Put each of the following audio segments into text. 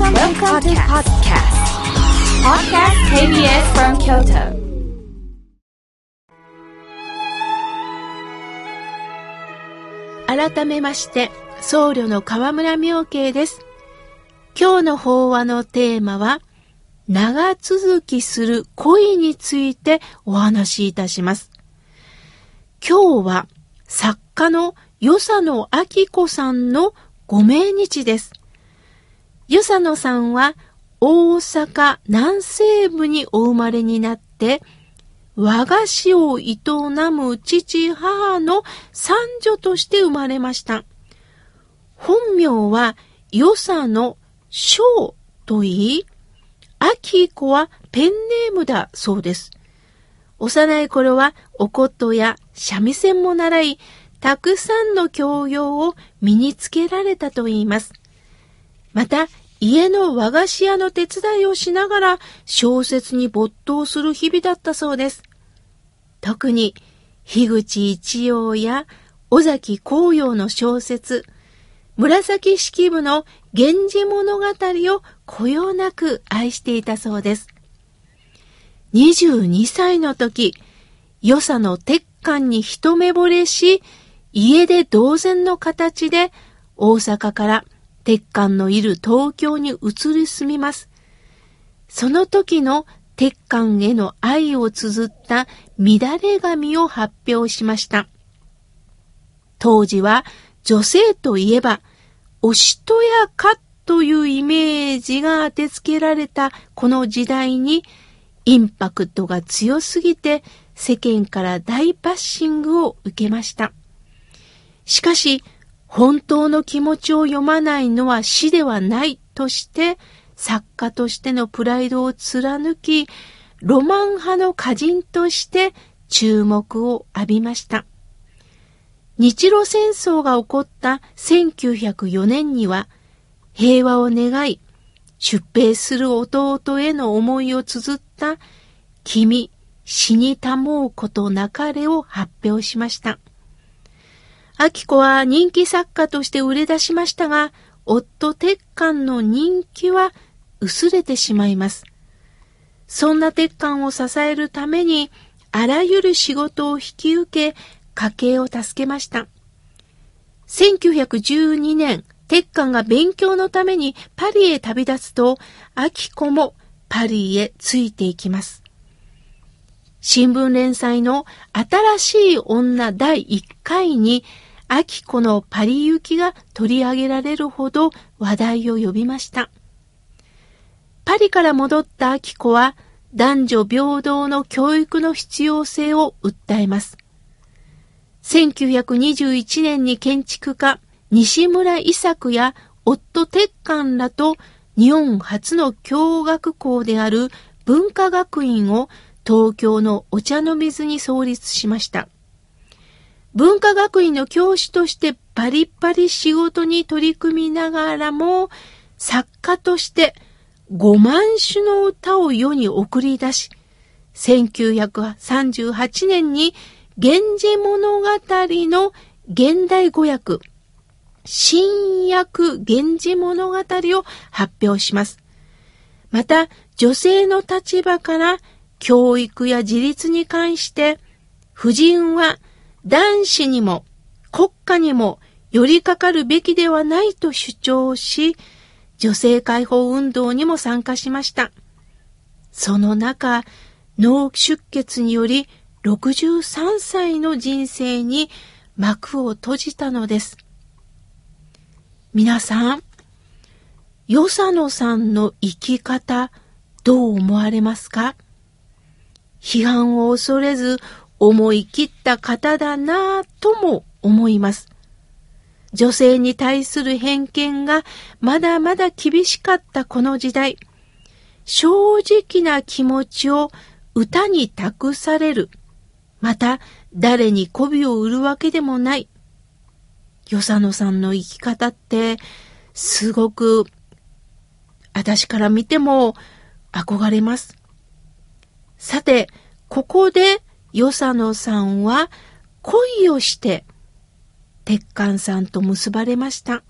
Welcome, Welcome to podcast. Podcast KBS from Kyoto. 改めまして、僧侶の河村明慶です。今日の法話のテーマは、長続きする恋についてお話しいたします。今日は作家の与謝野明子さんのご命日です。与謝野さんは大阪南西部にお生まれになって、和菓子を営む父母の三女として生まれました。本名は与謝野翔と言い、秋子はペンネームだそうです。幼い頃はお琴や三味線も習い、たくさんの教養を身につけられたといいます。また、家の和菓子屋の手伝いをしながら小説に没頭する日々だったそうです。特に、樋口一葉や尾崎紅葉の小説、紫式部の源氏物語をこよなく愛していたそうです。22歳の時、与謝の鉄管に一目惚れし、家で同然の形で大阪から鉄管のいる東京に移り住みます。その時の鉄管への愛を綴った乱れ紙を発表しました。当時は女性といえば、おしとやかというイメージが当てつけられたこの時代に、インパクトが強すぎて世間から大バッシングを受けました。しかし、本当の気持ちを読まないのは死ではないとして、作家としてのプライドを貫き、ロマン派の歌人として注目を浴びました。日露戦争が起こった1904年には、平和を願い、出兵する弟への思いを綴った、君、死にたもうことなかれを発表しました。秋子は人気作家として売れ出しましたが、夫鉄管の人気は薄れてしまいます。そんな鉄管を支えるために、あらゆる仕事を引き受け、家計を助けました。1912年、鉄管が勉強のためにパリへ旅立つと、秋子もパリへついていきます。新聞連載の新しい女第1回に、秋子のパリ行きが取り上げられるほど話題を呼びました。パリから戻った秋子は男女平等の教育の必要性を訴えます。1921年に建築家西村伊作や夫鉄管らと日本初の教学校である文化学院を東京のお茶の水に創立しました。文化学院の教師としてバリバリ仕事に取り組みながらも、作家として五万首の歌を世に送り出し、1938年に源氏物語の現代語訳、新訳源氏物語を発表します。また、女性の立場から教育や自立に関して、婦人は男子にも国家にも寄りかかるべきではないと主張し、女性解放運動にも参加しました。その中、脳出血により63歳の人生に幕を閉じたのです。皆さん、与謝野さんの生き方、どう思われますか？批判を恐れず思い切った方だなぁとも思います。女性に対する偏見がまだまだ厳しかったこの時代、正直な気持ちを歌に託される。また、誰に媚びを売るわけでもない。与謝野さんの生き方って、すごく、私から見ても憧れます。さて、ここで、与謝野さんは恋をして、鉄管さんと結ばれました。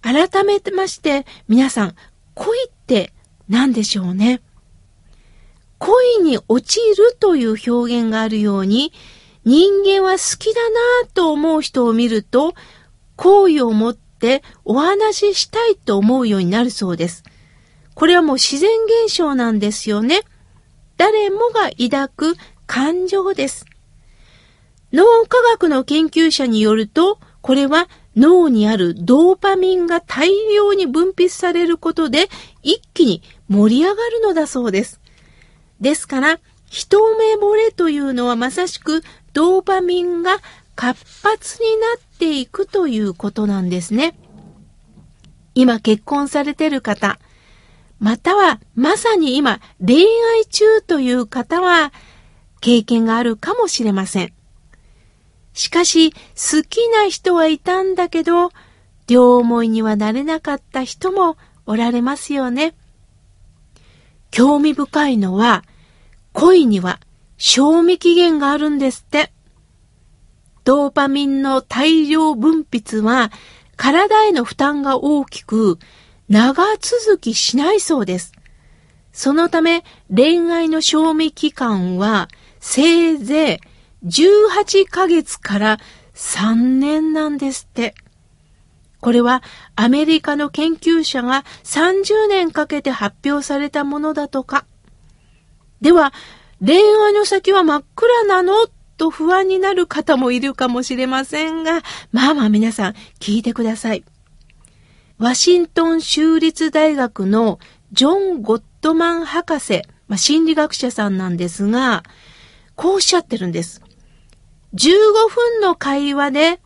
改めてまして皆さん、恋って何でしょうね？恋に落ちるという表現があるように、人間は好きだなぁと思う人を見ると、好意を持ってお話ししたいと思うようになるそうです。これはもう自然現象なんですよね。誰もが抱く感情です。脳科学の研究者によると、これは脳にあるドーパミンが大量に分泌されることで一気に盛り上がるのだそうです。ですから、一目惚れというのはまさしくドーパミンが活発になっていくということなんですね。今結婚されてる方、またはまさに今恋愛中という方は経験があるかもしれません。しかし好きな人はいたんだけど、両思いにはなれなかった人もおられますよね。興味深いのは、恋には賞味期限があるんですって。ドーパミンの大量分泌は体への負担が大きく長続きしないそうです。そのため恋愛の賞味期間はせいぜい18ヶ月から3年なんですって。これはアメリカの研究者が30年かけて発表されたものだとか。では、恋愛の先は真っ暗なの？と不安になる方もいるかもしれませんが、まあまあ皆さん聞いてください。ワシントン州立大学のジョン・ゴットマン博士、まあ、心理学者さんなんですが、こうおっしゃってるんです。15分の会話で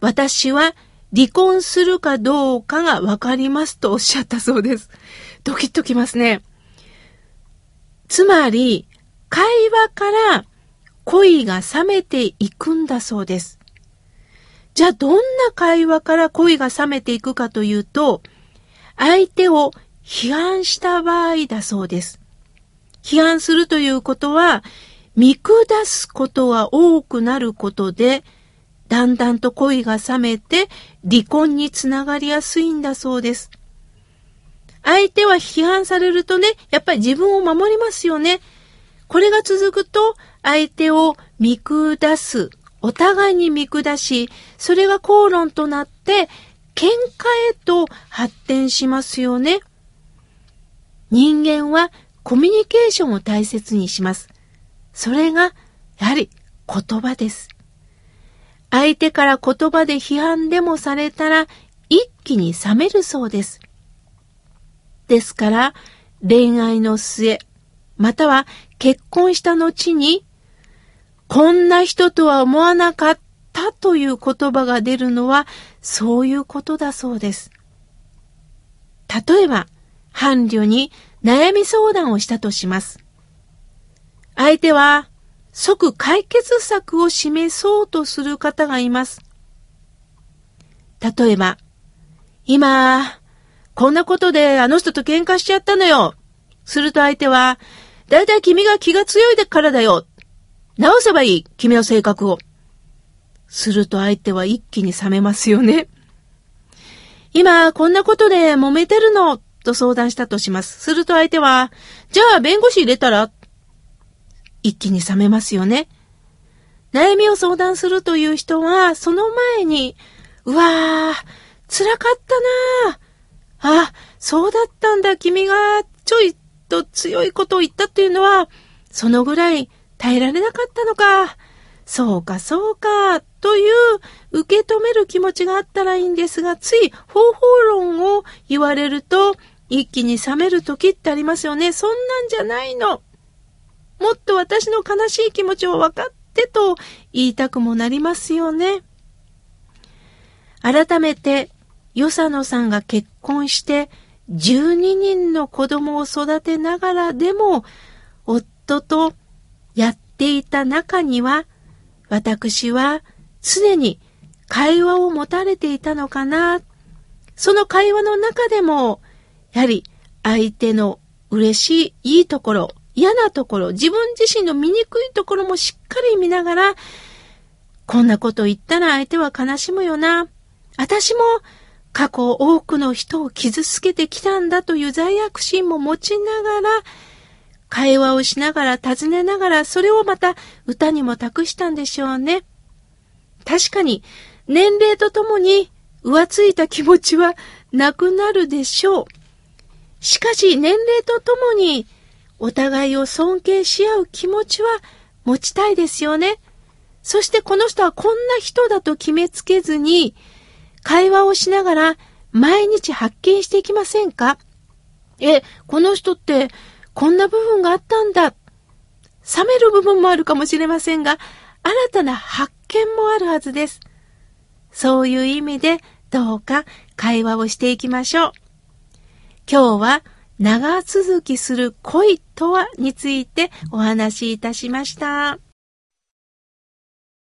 私は離婚するかどうかがわかりますとおっしゃったそうです。ドキッときますね。つまり、会話から恋が冷めていくんだそうです。じゃあどんな会話から恋が冷めていくかというと、相手を批判した場合だそうです。批判するということは、見下すことは多くなることで、だんだんと恋が冷めて離婚につながりやすいんだそうです。相手は批判されるとね、やっぱり自分を守りますよね。これが続くと、相手を見下す、お互いに見下し、それが口論となって、喧嘩へと発展しますよね。人間はコミュニケーションを大切にします。それが、やはり言葉です。相手から言葉で批判でもされたら一気に冷めるそうです。ですから、恋愛の末、または結婚した後に、こんな人とは思わなかったという言葉が出るのは、そういうことだそうです。例えば、伴侶に悩み相談をしたとします。相手は即解決策を示そうとする方がいます。例えば、今、こんなことであの人と喧嘩しちゃったのよ。すると相手は、だいたい君が気が強いからだよ。直せばいい、君の性格を。すると相手は一気に冷めますよね。今、こんなことで揉めてるの、と相談したとします。すると相手は、じゃあ弁護士入れたら一気に冷めますよね。悩みを相談するという人は、その前に、うわぁ、辛かったなぁ。あ、そうだったんだ、君がちょいと強いことを言ったっていうのは、そのぐらい耐えられなかったのか。そうか、そうか、という受け止める気持ちがあったらいいんですが、つい方法論を言われると、一気に冷める時ってありますよね。そんなんじゃないの。もっと私の悲しい気持ちを分かってと言いたくもなりますよね。改めて、与謝野さんが結婚して12人の子供を育てながらでも、夫とやっていた中には、私は常に会話を持たれていたのかな。その会話の中でも、やはり相手の嬉しい、いいところ、嫌なところ、自分自身の醜いところもしっかり見ながら、こんなこと言ったら相手は悲しむよな。私も過去多くの人を傷つけてきたんだという罪悪心も持ちながら、会話をしながら尋ねながら、それをまた歌にも託したんでしょうね。確かに、年齢とともに浮ついた気持ちはなくなるでしょう。しかし、年齢とともに、お互いを尊敬し合う気持ちは持ちたいですよね。そしてこの人はこんな人だと決めつけずに、会話をしながら毎日発見していきませんか？え、この人ってこんな部分があったんだ。冷める部分もあるかもしれませんが、新たな発見もあるはずです。そういう意味でどうか会話をしていきましょう。今日は長続きする恋とはについてお話しいたしました。